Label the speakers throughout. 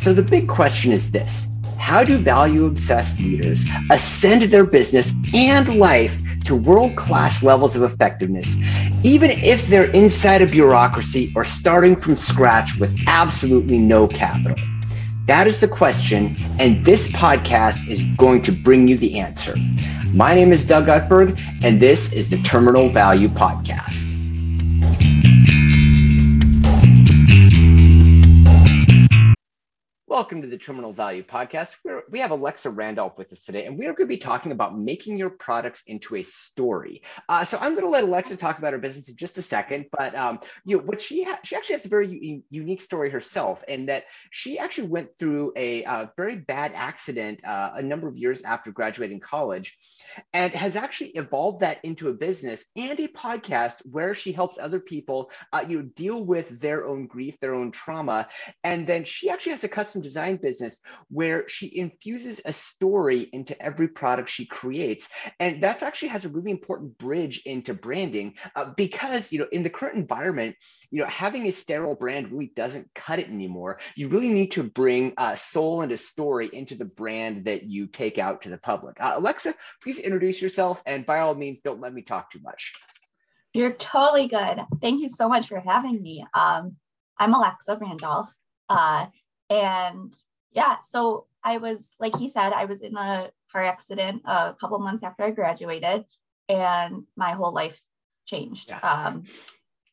Speaker 1: So the big question is this How do value obsessed leaders ascend their business and life to world class levels of effectiveness, even if they're inside a bureaucracy or starting from scratch with absolutely no capital? That is the question, and this podcast is going to bring you the answer. My name is Doug Utberg, and this is the Terminal Value Podcast. Welcome to the Terminal Value Podcast. We're, we have Alexa Randolph with us today, and we are going to be talking about making your products into a story. Uh, so I'm going to let Alexa talk about her business in just a second, but um, you know what she ha- she actually has a very u- unique story herself, in that she actually went through a uh, very bad accident uh, a number of years after graduating college, and has actually evolved that into a business and a podcast where she helps other people uh, you know deal with their own grief, their own trauma, and then she actually has a custom design business where she infuses a story into every product she creates. And that actually has a really important bridge into branding uh, because, you know, in the current environment, you know, having a sterile brand really doesn't cut it anymore. You really need to bring uh, soul and a story into the brand that you take out to the public. Uh, Alexa, please introduce yourself. And by all means, don't let me talk too much.
Speaker 2: You're totally good. Thank you so much for having me. Um, I'm Alexa Randolph. Uh, and yeah, so I was, like he said, I was in a car accident a couple months after I graduated, and my whole life changed. Yeah. Um,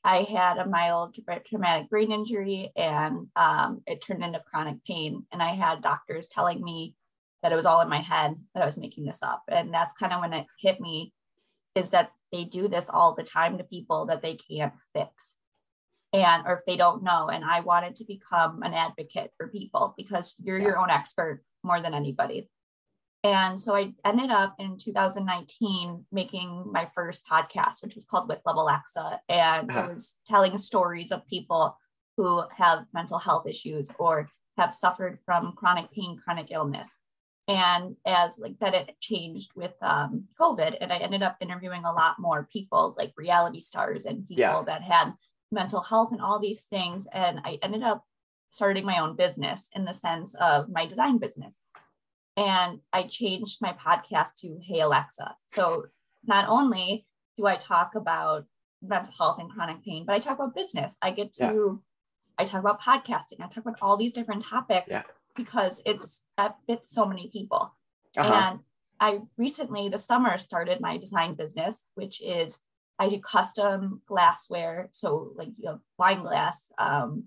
Speaker 2: I had a mild traumatic brain injury, and um, it turned into chronic pain. And I had doctors telling me that it was all in my head, that I was making this up. And that's kind of when it hit me is that they do this all the time to people that they can't fix and or if they don't know and i wanted to become an advocate for people because you're yeah. your own expert more than anybody and so i ended up in 2019 making my first podcast which was called with love alexa and uh-huh. it was telling stories of people who have mental health issues or have suffered from chronic pain chronic illness and as like that it changed with um, covid and i ended up interviewing a lot more people like reality stars and people yeah. that had mental health and all these things. And I ended up starting my own business in the sense of my design business. And I changed my podcast to Hey Alexa. So not only do I talk about mental health and chronic pain, but I talk about business. I get to, yeah. I talk about podcasting. I talk about all these different topics yeah. because it's that fits so many people. Uh-huh. And I recently, this summer, started my design business, which is I do custom glassware. So like you know, wine glass, um,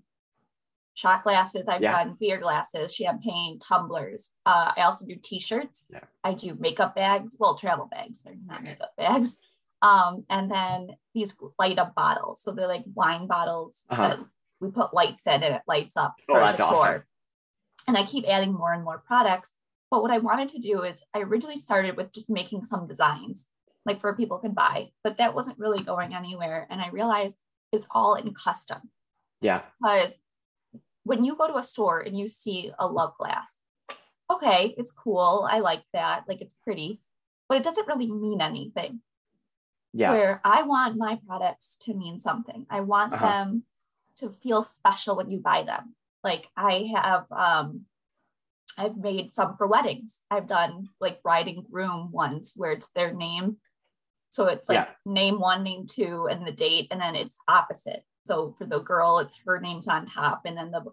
Speaker 2: shot glasses. I've yeah. done beer glasses, champagne, tumblers. Uh, I also do t-shirts. Yeah. I do makeup bags. Well, travel bags. They're not makeup bags. Um, and then these light up bottles. So they're like wine bottles uh-huh. that we put lights in and it lights up.
Speaker 1: Oh, that's decor. awesome.
Speaker 2: And I keep adding more and more products. But what I wanted to do is I originally started with just making some designs like for people can buy, but that wasn't really going anywhere. And I realized it's all in custom.
Speaker 1: Yeah.
Speaker 2: Because when you go to a store and you see a love glass, okay, it's cool. I like that. Like it's pretty, but it doesn't really mean anything.
Speaker 1: Yeah.
Speaker 2: Where I want my products to mean something. I want uh-huh. them to feel special when you buy them. Like I have um I've made some for weddings. I've done like bride and groom ones where it's their name so it's like yeah. name one, name two, and the date, and then it's opposite. So for the girl, it's her name's on top, and then the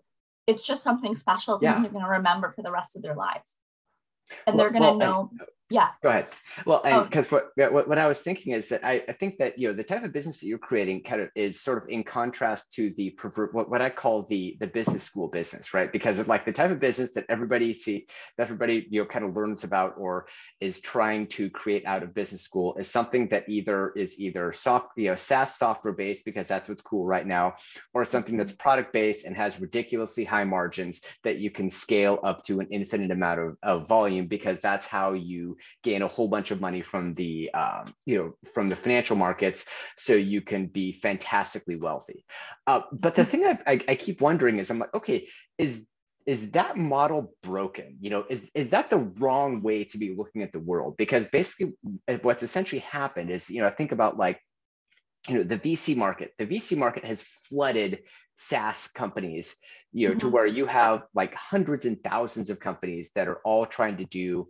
Speaker 2: it's just something special, something yeah. they're going to remember for the rest of their lives, and well, they're going to well, know yeah.
Speaker 1: Go ahead. Well and because oh. what, what, what i was thinking is that I, I think that you know the type of business that you're creating kind of is sort of in contrast to the what, what i call the the business school business right? Because of like the type of business that everybody see that everybody you know kind of learns about or is trying to create out of business school is something that either is either soft you know saas software based because that's what's cool right now or something that's mm-hmm. product based and has ridiculously high margins that you can scale up to an infinite amount of, of volume because that's how you gain a whole bunch of money from the um, you know from the financial markets so you can be fantastically wealthy uh, but the thing I, I, I keep wondering is i'm like okay is is that model broken you know is, is that the wrong way to be looking at the world because basically what's essentially happened is you know think about like you know the VC market. The VC market has flooded SaaS companies, you know, mm-hmm. to where you have like hundreds and thousands of companies that are all trying to do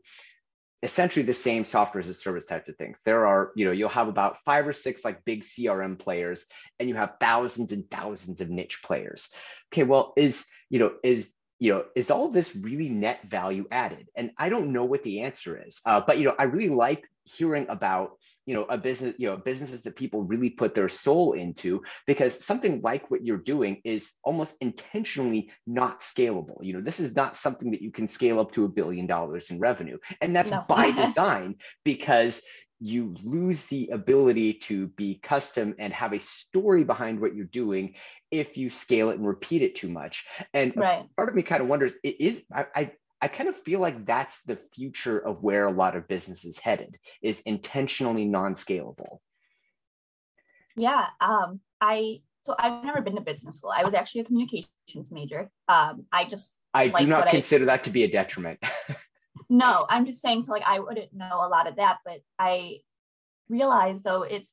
Speaker 1: essentially the same software as a service types of things. There are, you know, you'll have about five or six like big CRM players, and you have thousands and thousands of niche players. Okay, well, is you know, is you know, is all this really net value added? And I don't know what the answer is, uh, but you know, I really like hearing about you know a business you know businesses that people really put their soul into because something like what you're doing is almost intentionally not scalable you know this is not something that you can scale up to a billion dollars in revenue and that's no. by design because you lose the ability to be custom and have a story behind what you're doing if you scale it and repeat it too much. And right. part of me kind of wonders, it is I, I I kind of feel like that's the future of where a lot of business is headed is intentionally non-scalable.
Speaker 2: Yeah. Um, I so I've never been to business school. I was actually a communications major. Um, I just
Speaker 1: I do not consider I, that to be a detriment.
Speaker 2: no, I'm just saying so like I wouldn't know a lot of that, but I realize though it's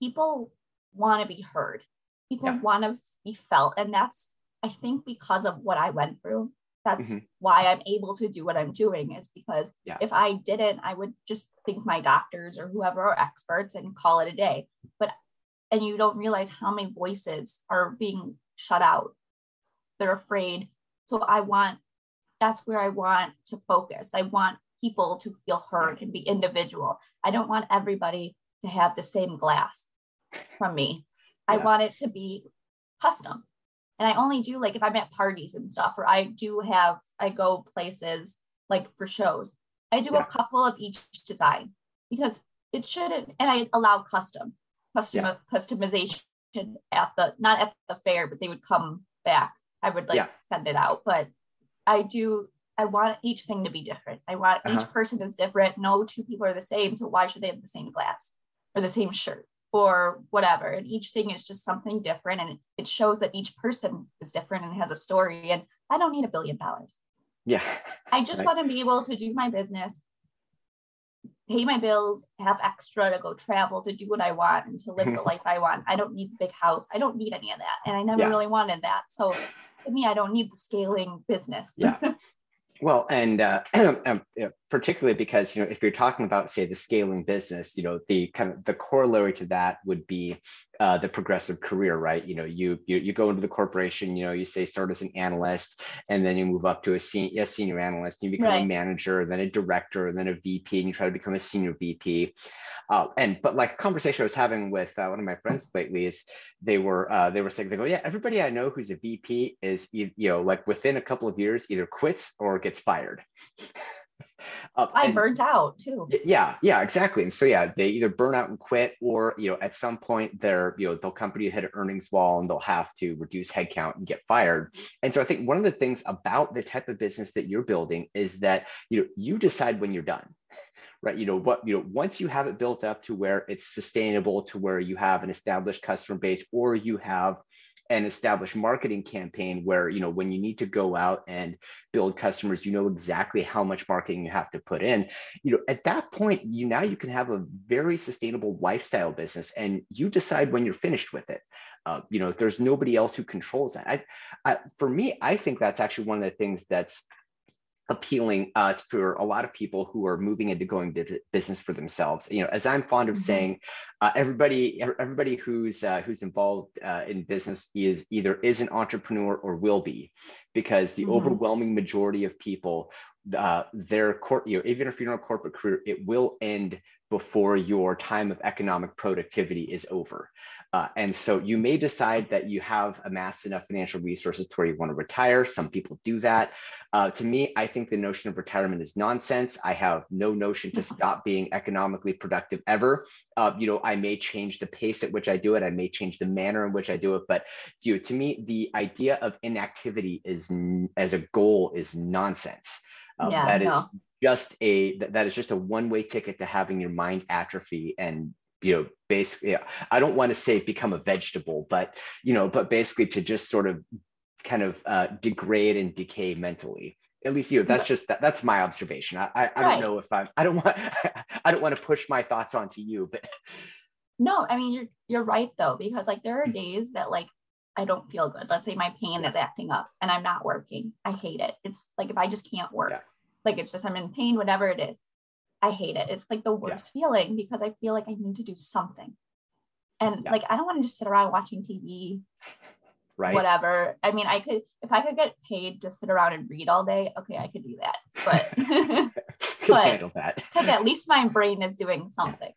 Speaker 2: people want to be heard. People yeah. want to be felt. And that's I think because of what I went through. That's mm-hmm. why I'm able to do what I'm doing is because yeah. if I didn't, I would just think my doctors or whoever are experts and call it a day. But and you don't realize how many voices are being shut out. They're afraid. So I want that's where I want to focus. I want people to feel heard and be individual. I don't want everybody to have the same glass from me. Yeah. I want it to be custom and I only do like if I'm at parties and stuff, or I do have I go places like for shows. I do yeah. a couple of each design because it shouldn't, and I allow custom, custom yeah. customization at the not at the fair, but they would come back. I would like yeah. send it out, but I do. I want each thing to be different. I want uh-huh. each person is different. No two people are the same, so why should they have the same glass or the same shirt? Or whatever. And each thing is just something different. And it shows that each person is different and has a story. And I don't need a billion dollars.
Speaker 1: Yeah.
Speaker 2: I just right. want to be able to do my business, pay my bills, have extra to go travel, to do what I want and to live the life I want. I don't need the big house. I don't need any of that. And I never yeah. really wanted that. So to me, I don't need the scaling business.
Speaker 1: Yeah. Well, and uh, um, particularly because you know if you're talking about say the scaling business, you know the kind of the corollary to that would be uh, the progressive career, right? You know, you, you you go into the corporation, you know, you say start as an analyst, and then you move up to a senior, a senior analyst, you become right. a manager, then a director, then a VP, and you try to become a senior VP. Uh, and but like conversation I was having with uh, one of my friends lately is they were uh, they were saying they go yeah everybody I know who's a VP is you know like within a couple of years either quits or gets fired.
Speaker 2: Uh, I burned out too.
Speaker 1: Yeah, yeah, exactly. And so yeah, they either burn out and quit, or you know, at some point they're you know they'll company hit an earnings wall and they'll have to reduce headcount and get fired. And so I think one of the things about the type of business that you're building is that you know you decide when you're done right you know what you know once you have it built up to where it's sustainable to where you have an established customer base or you have an established marketing campaign where you know when you need to go out and build customers you know exactly how much marketing you have to put in. You know at that point you now you can have a very sustainable lifestyle business and you decide when you're finished with it. Uh, you know there's nobody else who controls that. I, I for me i think that's actually one of the things that's appealing uh, for a lot of people who are moving into going to business for themselves. You know, as I'm fond of mm-hmm. saying, uh, everybody everybody who's uh, who's involved uh, in business is either is an entrepreneur or will be, because the mm-hmm. overwhelming majority of people, uh, their court, you know, even if you're in a corporate career, it will end before your time of economic productivity is over. Uh, and so you may decide that you have amassed enough financial resources to where you want to retire. Some people do that. Uh, to me, I think the notion of retirement is nonsense. I have no notion to stop being economically productive ever. Uh, you know, I may change the pace at which I do it. I may change the manner in which I do it. But you know, to me, the idea of inactivity is as a goal is nonsense. Um, yeah, that no. is just a that is just a one way ticket to having your mind atrophy and you know basically i don't want to say become a vegetable but you know but basically to just sort of kind of uh, degrade and decay mentally at least you know that's just that, that's my observation i i, I don't know if i'm i don't want i don't want to push my thoughts onto you but
Speaker 2: no, I mean you're you're right though, because like there are days that like I don't feel good. Let's say my pain is acting up and I'm not working. I hate it. It's like if I just can't work, yeah. like it's just I'm in pain, whatever it is. I hate it. It's like the worst yeah. feeling because I feel like I need to do something. And yeah. like I don't want to just sit around watching TV. Right. Whatever. I mean, I could if I could get paid to sit around and read all day, okay, I could do that. But but because at least my brain is doing something.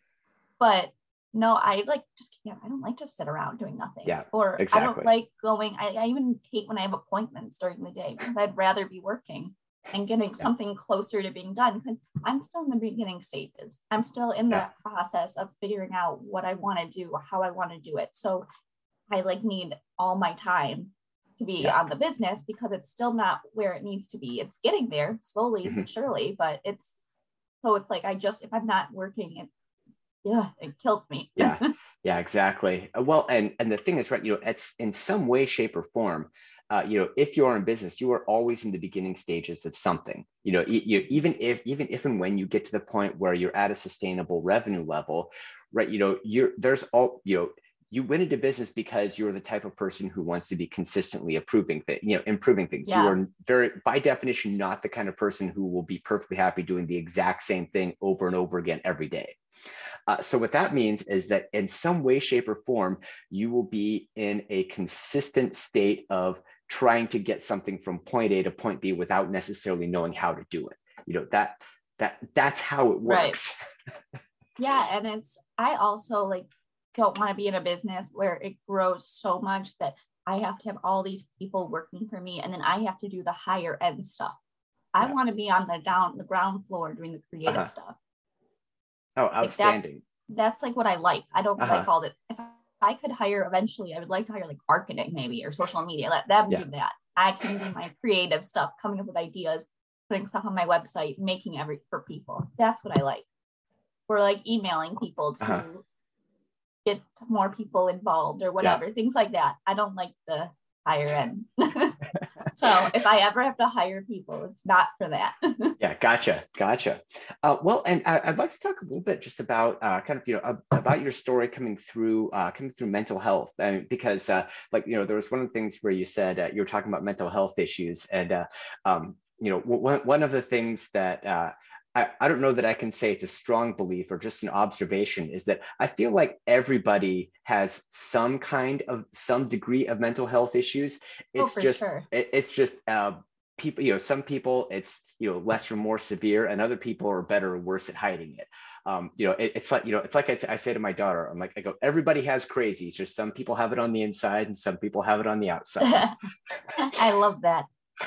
Speaker 2: But no, I like just can't. I don't like to sit around doing nothing.
Speaker 1: Yeah.
Speaker 2: Or
Speaker 1: exactly.
Speaker 2: I don't like going. I, I even hate when I have appointments during the day because I'd rather be working and getting yeah. something closer to being done because I'm still in the beginning stages. I'm still in yeah. the process of figuring out what I want to do, how I want to do it. So I like need all my time to be yeah. on the business because it's still not where it needs to be. It's getting there slowly mm-hmm. surely, but it's so it's like I just if I'm not working, it yeah, it kills me.
Speaker 1: yeah, yeah, exactly. Uh, well, and and the thing is, right? You know, it's in some way, shape, or form. Uh, you know, if you're in business, you are always in the beginning stages of something. You know, you, even if even if and when you get to the point where you're at a sustainable revenue level, right? You know, you're there's all you know you went into business because you're the type of person who wants to be consistently improving things, you know, improving things. Yeah. You are very, by definition, not the kind of person who will be perfectly happy doing the exact same thing over and over again every day. Uh, so what that means is that in some way, shape, or form, you will be in a consistent state of trying to get something from point A to point B without necessarily knowing how to do it. You know that that that's how it works.
Speaker 2: Right. yeah, and it's I also like don't want to be in a business where it grows so much that I have to have all these people working for me and then I have to do the higher end stuff. I yeah. want to be on the down the ground floor doing the creative uh-huh. stuff.
Speaker 1: Oh, outstanding.
Speaker 2: Like that's, that's, like what I like. I don't uh-huh. like all that. If I could hire eventually, I would like to hire like marketing maybe or social media. Let them yeah. do that. I can do my creative stuff, coming up with ideas, putting stuff on my website, making every for people. That's what I like. We're like emailing people to uh-huh get more people involved or whatever, yeah. things like that. I don't like the higher end. so if I ever have to hire people, it's not for that.
Speaker 1: yeah, gotcha, gotcha. Uh, well, and I, would like to talk a little bit just about uh, kind of you know about your story coming through uh, coming through mental health, I mean, because uh, like you know there was one of the things where you said uh, you were talking about mental health issues, and uh, um, you know one one of the things that I, I don't know that I can say it's a strong belief or just an observation is that I feel like everybody has some kind of some degree of mental health issues. Oh, it's oh, just sure. it, it's just uh, people you know some people it's you know less or more severe and other people are better or worse at hiding it. Um, you know it, it's like you know it's like I, t- I say to my daughter I'm like I go everybody has crazy. It's just some people have it on the inside and some people have it on the outside.
Speaker 2: I love that.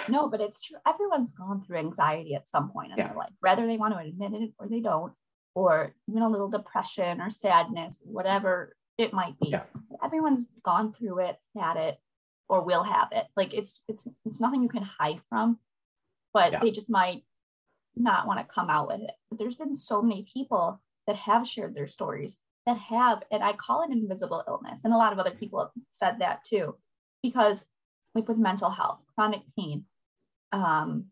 Speaker 2: No, but it's true. Everyone's gone through anxiety at some point in yeah. their life, whether they want to admit it or they don't, or even a little depression or sadness, whatever it might be. Yeah. Everyone's gone through it, had it, or will have it. Like it's it's it's nothing you can hide from, but yeah. they just might not want to come out with it. But there's been so many people that have shared their stories that have, and I call it invisible illness. And a lot of other mm. people have said that too, because like with mental health, chronic pain, um,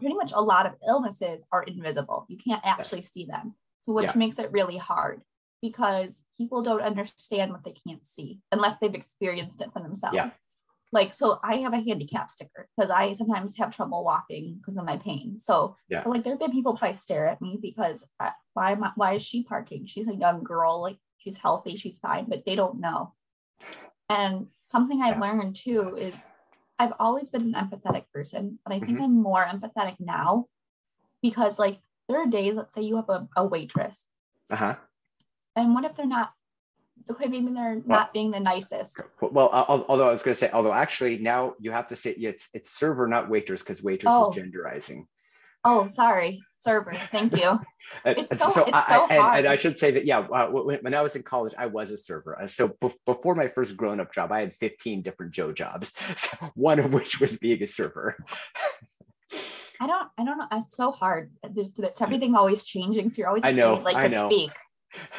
Speaker 2: pretty much a lot of illnesses are invisible. You can't actually yes. see them, so which yeah. makes it really hard because people don't understand what they can't see unless they've experienced it for themselves. Yeah. Like, so I have a handicap sticker because I sometimes have trouble walking because of my pain. So, yeah. like, there have been people probably stare at me because uh, why am I, why is she parking? She's a young girl, like she's healthy, she's fine, but they don't know. And something I learned too is I've always been an empathetic person, but I think mm-hmm. I'm more empathetic now because like there are days, let's say you have a, a waitress. Uh-huh. And what if they're not okay, maybe they're well, not being the nicest.
Speaker 1: Well, although I was going to say, although actually now you have to say it's it's server, not waitress, because waitress oh. is genderizing.
Speaker 2: Oh, sorry server. Thank you. It's so, so, it's
Speaker 1: I, so hard. And, I should say that, yeah, uh, when, I was in college, I was a server. Uh, so be- before my first grown up job, I had 15 different Joe jobs, so one of which was being a server.
Speaker 2: I don't, I don't know. It's so hard. There's, there's everything always changing. So you're always I know, like I to know. speak.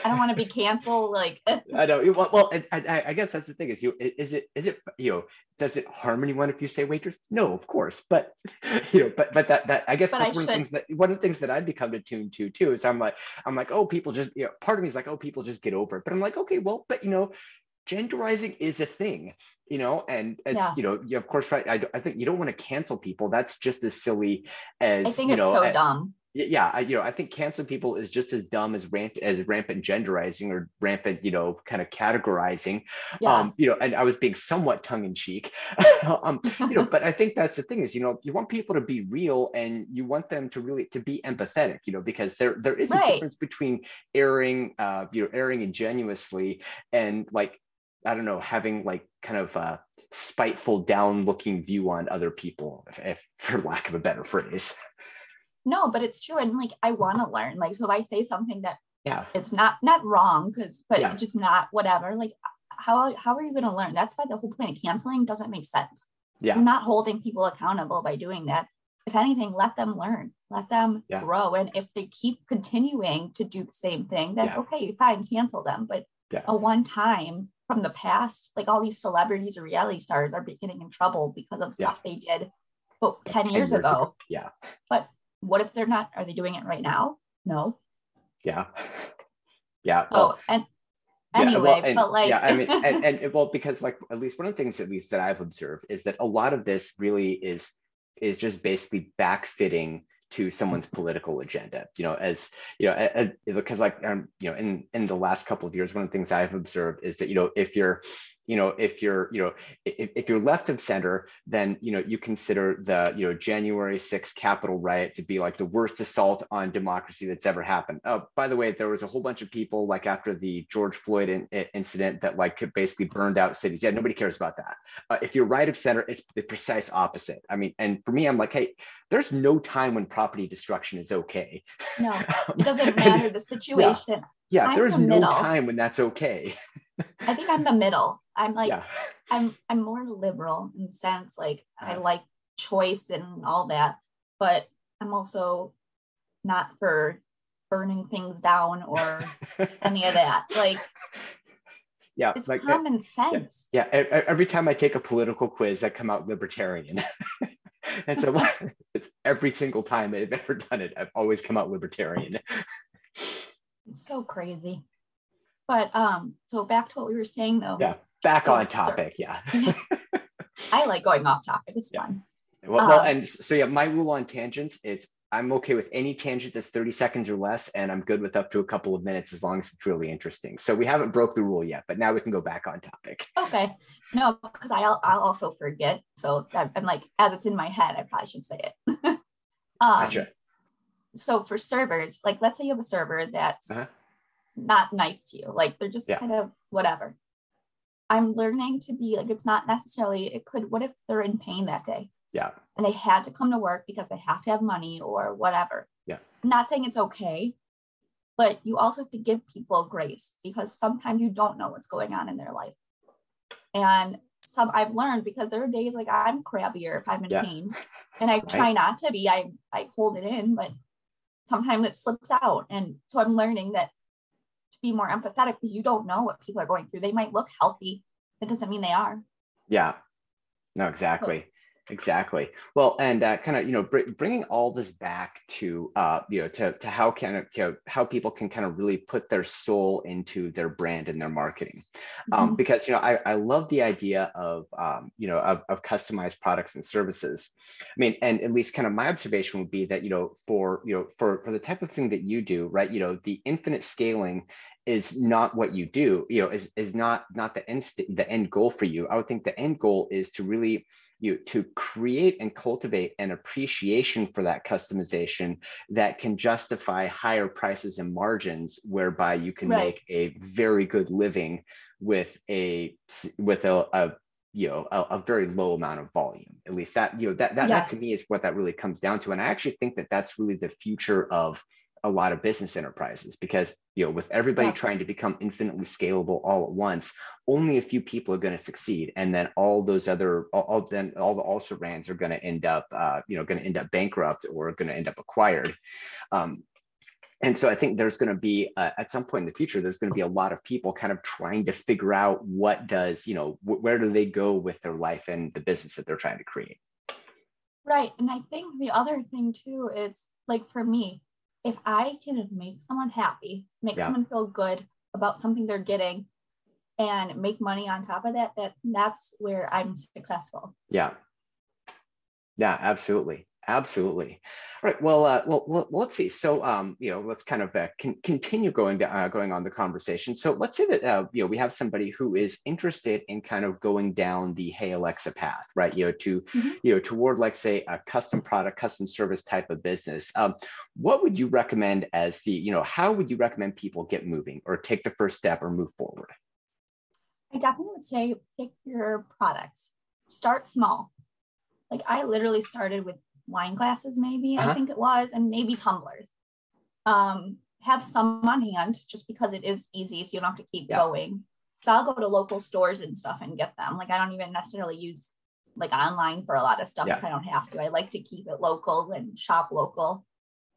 Speaker 2: I don't want to be canceled. Like
Speaker 1: I know. Well, well I, I, guess that's the thing is you is it is it you know does it harm anyone if you say waitress? No, of course, but you know, but but that that I guess but that's I one should. of the things that one of the things that I've become attuned to too is I'm like I'm like oh people just you know part of me is like oh people just get over it, but I'm like okay well but you know genderizing is a thing you know and it's yeah. you know you of course right I, I think you don't want to cancel people that's just as silly as
Speaker 2: i think
Speaker 1: you
Speaker 2: it's
Speaker 1: know,
Speaker 2: so dumb
Speaker 1: yeah I, you know i think canceling people is just as dumb as ramp as rampant genderizing or rampant you know kind of categorizing yeah. um you know and i was being somewhat tongue-in-cheek um you know but i think that's the thing is you know you want people to be real and you want them to really to be empathetic you know because there there is right. a difference between airing uh you know airing ingenuously and like I don't know, having like kind of a spiteful, down looking view on other people, if, if, for lack of a better phrase.
Speaker 2: No, but it's true. And like, I want to learn. Like, so if I say something that
Speaker 1: yeah,
Speaker 2: it's not not wrong, because but yeah. just not whatever. Like, how how are you going to learn? That's why the whole point of canceling doesn't make sense.
Speaker 1: Yeah,
Speaker 2: You're not holding people accountable by doing that. If anything, let them learn, let them yeah. grow. And if they keep continuing to do the same thing, then yeah. okay, fine, cancel them. But a one time from the past, like all these celebrities or reality stars are getting in trouble because of stuff they did oh, but 10, 10 years, years ago. ago.
Speaker 1: Yeah.
Speaker 2: But what if they're not, are they doing it right now? No.
Speaker 1: Yeah. Yeah.
Speaker 2: Oh, well, and anyway, yeah, well,
Speaker 1: and,
Speaker 2: but like,
Speaker 1: yeah, I mean, and, and well, because like at least one of the things, at least that I've observed, is that a lot of this really is is just basically backfitting to someone's political agenda you know as you know because like um, you know in in the last couple of years one of the things i've observed is that you know if you're you know, if you're, you know, if, if you're left of center, then, you know, you consider the, you know, January 6th Capitol riot to be like the worst assault on democracy that's ever happened. Oh, by the way, there was a whole bunch of people like after the George Floyd in, in, incident that like basically burned out cities. Yeah, nobody cares about that. Uh, if you're right of center, it's the precise opposite. I mean, and for me, I'm like, hey, there's no time when property destruction is okay.
Speaker 2: No, it doesn't matter the situation.
Speaker 1: Yeah, yeah there is the no time when that's okay.
Speaker 2: I think I'm the middle. I'm like yeah. I'm I'm more liberal in the sense like I like choice and all that, but I'm also not for burning things down or any of that. Like
Speaker 1: yeah,
Speaker 2: it's
Speaker 1: like
Speaker 2: common sense.
Speaker 1: Yeah, yeah, every time I take a political quiz, I come out libertarian. and so it's every single time I've ever done it, I've always come out libertarian.
Speaker 2: it's so crazy. But um, so back to what we were saying though.
Speaker 1: Yeah, back so, on topic. Yeah.
Speaker 2: I like going off topic. It's yeah. fun.
Speaker 1: Well, um, well, and so yeah, my rule on tangents is I'm okay with any tangent that's 30 seconds or less, and I'm good with up to a couple of minutes as long as it's really interesting. So we haven't broke the rule yet, but now we can go back on topic.
Speaker 2: Okay. No, because I'll I'll also forget. So I'm like, as it's in my head, I probably should say it. um,
Speaker 1: gotcha.
Speaker 2: So for servers, like let's say you have a server that's uh-huh not nice to you. Like they're just yeah. kind of whatever. I'm learning to be like, it's not necessarily, it could, what if they're in pain that day?
Speaker 1: Yeah.
Speaker 2: And they had to come to work because they have to have money or whatever.
Speaker 1: Yeah.
Speaker 2: I'm not saying it's okay, but you also have to give people grace because sometimes you don't know what's going on in their life. And some I've learned because there are days like I'm crabbier if I'm in yeah. pain and I right. try not to be, I, I hold it in, but sometimes it slips out. And so I'm learning that to be more empathetic because you don't know what people are going through. They might look healthy. That doesn't mean they are.
Speaker 1: Yeah. No, exactly. Exactly. Well, and uh, kind of you know br- bringing all this back to uh, you know to, to how can you know, how people can kind of really put their soul into their brand and their marketing, um, mm-hmm. because you know I, I love the idea of um, you know of, of customized products and services. I mean, and at least kind of my observation would be that you know for you know for for the type of thing that you do, right? You know, the infinite scaling is not what you do you know is, is not not the end st- the end goal for you i would think the end goal is to really you to create and cultivate an appreciation for that customization that can justify higher prices and margins whereby you can right. make a very good living with a with a, a you know a, a, very low amount of volume at least that you know that that, yes. that to me is what that really comes down to and i actually think that that's really the future of a lot of business enterprises because you know with everybody yeah. trying to become infinitely scalable all at once only a few people are going to succeed and then all those other all, all then all the also rans are going to end up uh, you know going to end up bankrupt or going to end up acquired um, and so I think there's going to be uh, at some point in the future, there's going to be a lot of people kind of trying to figure out what does you know wh- where do they go with their life and the business that they're trying to create.
Speaker 2: Right, and I think the other thing too is like for me, if I can make someone happy, make yeah. someone feel good about something they're getting, and make money on top of that, that that's where I'm successful.
Speaker 1: Yeah. Yeah, absolutely. Absolutely. All right. Well, uh, well, well, let's see. So, um, you know, let's kind of uh, con- continue going to, uh, going on the conversation. So, let's say that uh, you know we have somebody who is interested in kind of going down the Hey Alexa path, right? You know, to mm-hmm. you know toward like say a custom product, custom service type of business. Um, what would you recommend as the you know how would you recommend people get moving or take the first step or move forward?
Speaker 2: I definitely would say pick your products. Start small. Like I literally started with wine glasses, maybe uh-huh. I think it was, and maybe tumblers. Um, have some on hand just because it is easy, so you don't have to keep yeah. going. So I'll go to local stores and stuff and get them. Like I don't even necessarily use like online for a lot of stuff yeah. if I don't have to. I like to keep it local and shop local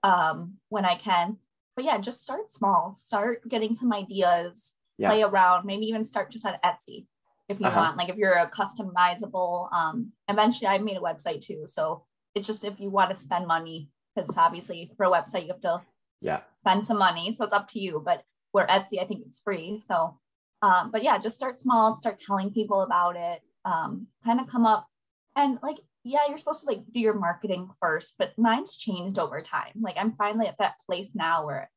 Speaker 2: um, when I can. But yeah, just start small. Start getting some ideas. Yeah. Play around. Maybe even start just on Etsy if you uh-huh. want. Like if you're a customizable. Um, eventually, I made a website too, so it's just if you want to spend money, because obviously for a website you have to
Speaker 1: yeah
Speaker 2: spend some money. So it's up to you. But where Etsy, I think it's free. So um, but yeah, just start small, and start telling people about it. Um, kind of come up and like, yeah, you're supposed to like do your marketing first, but mine's changed over time. Like I'm finally at that place now where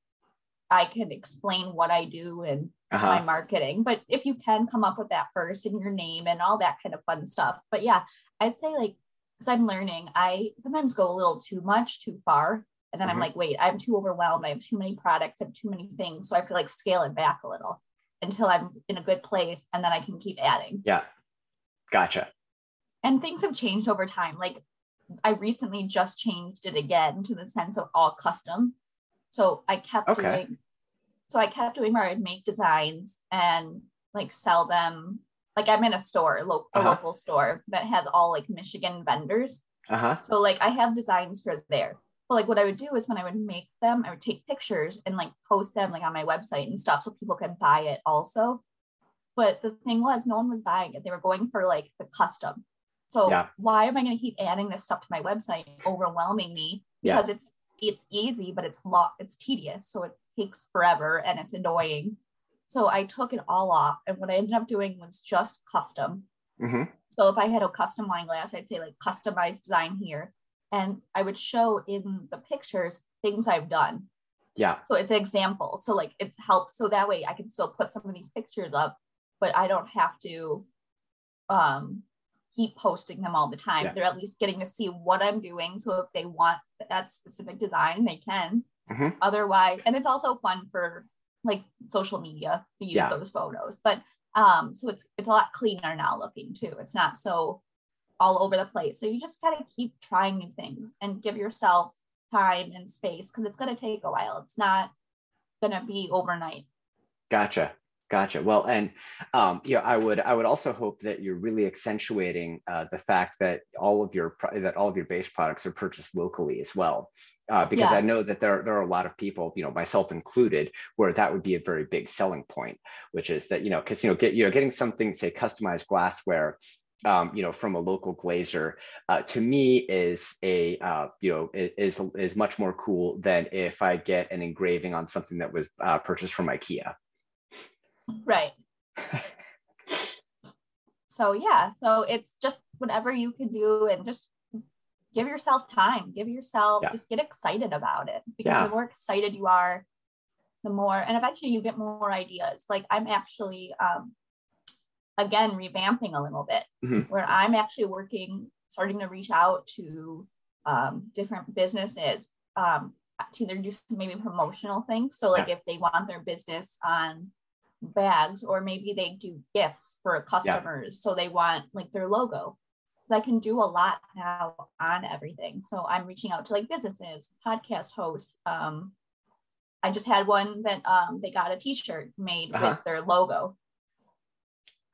Speaker 2: I can explain what I do and uh-huh. my marketing. But if you can come up with that first and your name and all that kind of fun stuff. But yeah, I'd say like because I'm learning, I sometimes go a little too much, too far. And then mm-hmm. I'm like, wait, I'm too overwhelmed. I have too many products, I have too many things. So I have to like scale it back a little until I'm in a good place and then I can keep adding.
Speaker 1: Yeah. Gotcha.
Speaker 2: And things have changed over time. Like I recently just changed it again to the sense of all custom. So I kept okay. doing so I kept doing where I'd make designs and like sell them like I'm in a store, lo- a uh-huh. local store that has all like Michigan vendors.
Speaker 1: Uh-huh.
Speaker 2: So like I have designs for there. But like what I would do is when I would make them, I would take pictures and like post them like on my website and stuff so people can buy it also. But the thing was no one was buying it. They were going for like the custom. So yeah. why am I going to keep adding this stuff to my website, overwhelming me? Because yeah. it's it's easy, but it's lot it's tedious. So it takes forever and it's annoying. So I took it all off. And what I ended up doing was just custom.
Speaker 1: Mm-hmm.
Speaker 2: So if I had a custom wine glass, I'd say like customized design here. And I would show in the pictures things I've done.
Speaker 1: Yeah.
Speaker 2: So it's an example. So like it's helped. So that way I can still put some of these pictures up, but I don't have to um keep posting them all the time. Yeah. They're at least getting to see what I'm doing. So if they want that specific design, they can.
Speaker 1: Mm-hmm.
Speaker 2: Otherwise, and it's also fun for like social media to use yeah. those photos. But um, so it's it's a lot cleaner now looking too. It's not so all over the place. So you just gotta keep trying new things and give yourself time and space because it's gonna take a while. It's not gonna be overnight.
Speaker 1: Gotcha. Gotcha. Well, and um, yeah, I would I would also hope that you're really accentuating uh, the fact that all of your that all of your base products are purchased locally as well uh, because yeah. I know that there, there are a lot of people, you know, myself included, where that would be a very big selling point, which is that, you know, because, you know, get, you know, getting something, say, customized glassware, um, you know, from a local glazer, uh, to me is a, uh, you know, is, is much more cool than if I get an engraving on something that was uh, purchased from IKEA.
Speaker 2: Right. so yeah, so it's just whatever you can do and just give yourself time give yourself yeah. just get excited about it because yeah. the more excited you are the more and eventually you get more ideas like i'm actually um again revamping a little bit
Speaker 1: mm-hmm.
Speaker 2: where i'm actually working starting to reach out to um, different businesses um, to either do some maybe promotional things so like yeah. if they want their business on bags or maybe they do gifts for customers so they want like their logo I can do a lot now on everything. So I'm reaching out to like businesses, podcast hosts. Um, I just had one that um, they got a T-shirt made uh-huh. with their logo.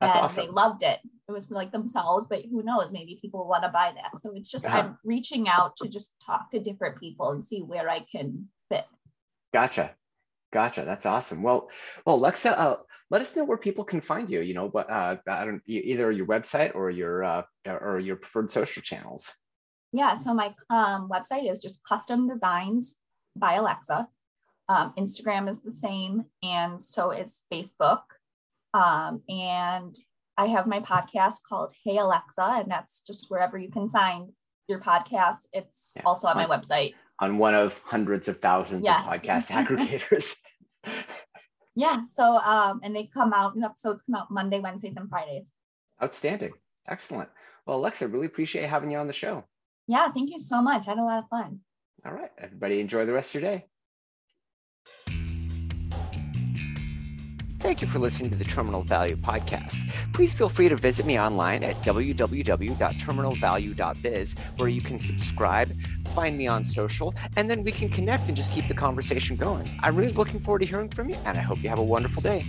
Speaker 1: That's
Speaker 2: and
Speaker 1: awesome.
Speaker 2: they loved it. It was like themselves, but who knows? Maybe people want to buy that. So it's just uh-huh. I'm reaching out to just talk to different people and see where I can fit.
Speaker 1: Gotcha. Gotcha. That's awesome. Well, well, Alexa, uh, let us know where people can find you. You know, but uh, I don't either your website or your uh, or your preferred social channels.
Speaker 2: Yeah. So my um, website is just custom designs by Alexa. Um, Instagram is the same, and so is Facebook. Um, and I have my podcast called Hey Alexa, and that's just wherever you can find your podcast. It's yeah. also on, on my website.
Speaker 1: On one of hundreds of thousands yes. of podcast aggregators.
Speaker 2: Yeah. So um, and they come out, new episodes come out Monday, Wednesdays, and Fridays.
Speaker 1: Outstanding. Excellent. Well, Alexa, really appreciate having you on the show.
Speaker 2: Yeah, thank you so much. I had a lot of fun.
Speaker 1: All right. Everybody enjoy the rest of your day. Thank you for listening to the Terminal Value Podcast. Please feel free to visit me online at www.terminalvalue.biz, where you can subscribe, find me on social, and then we can connect and just keep the conversation going. I'm really looking forward to hearing from you, and I hope you have a wonderful day.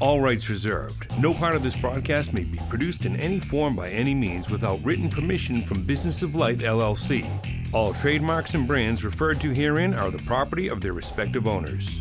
Speaker 3: All rights reserved. No part of this broadcast may be produced in any form by any means without written permission from Business of Life LLC. All trademarks and brands referred to herein are the property of their respective owners.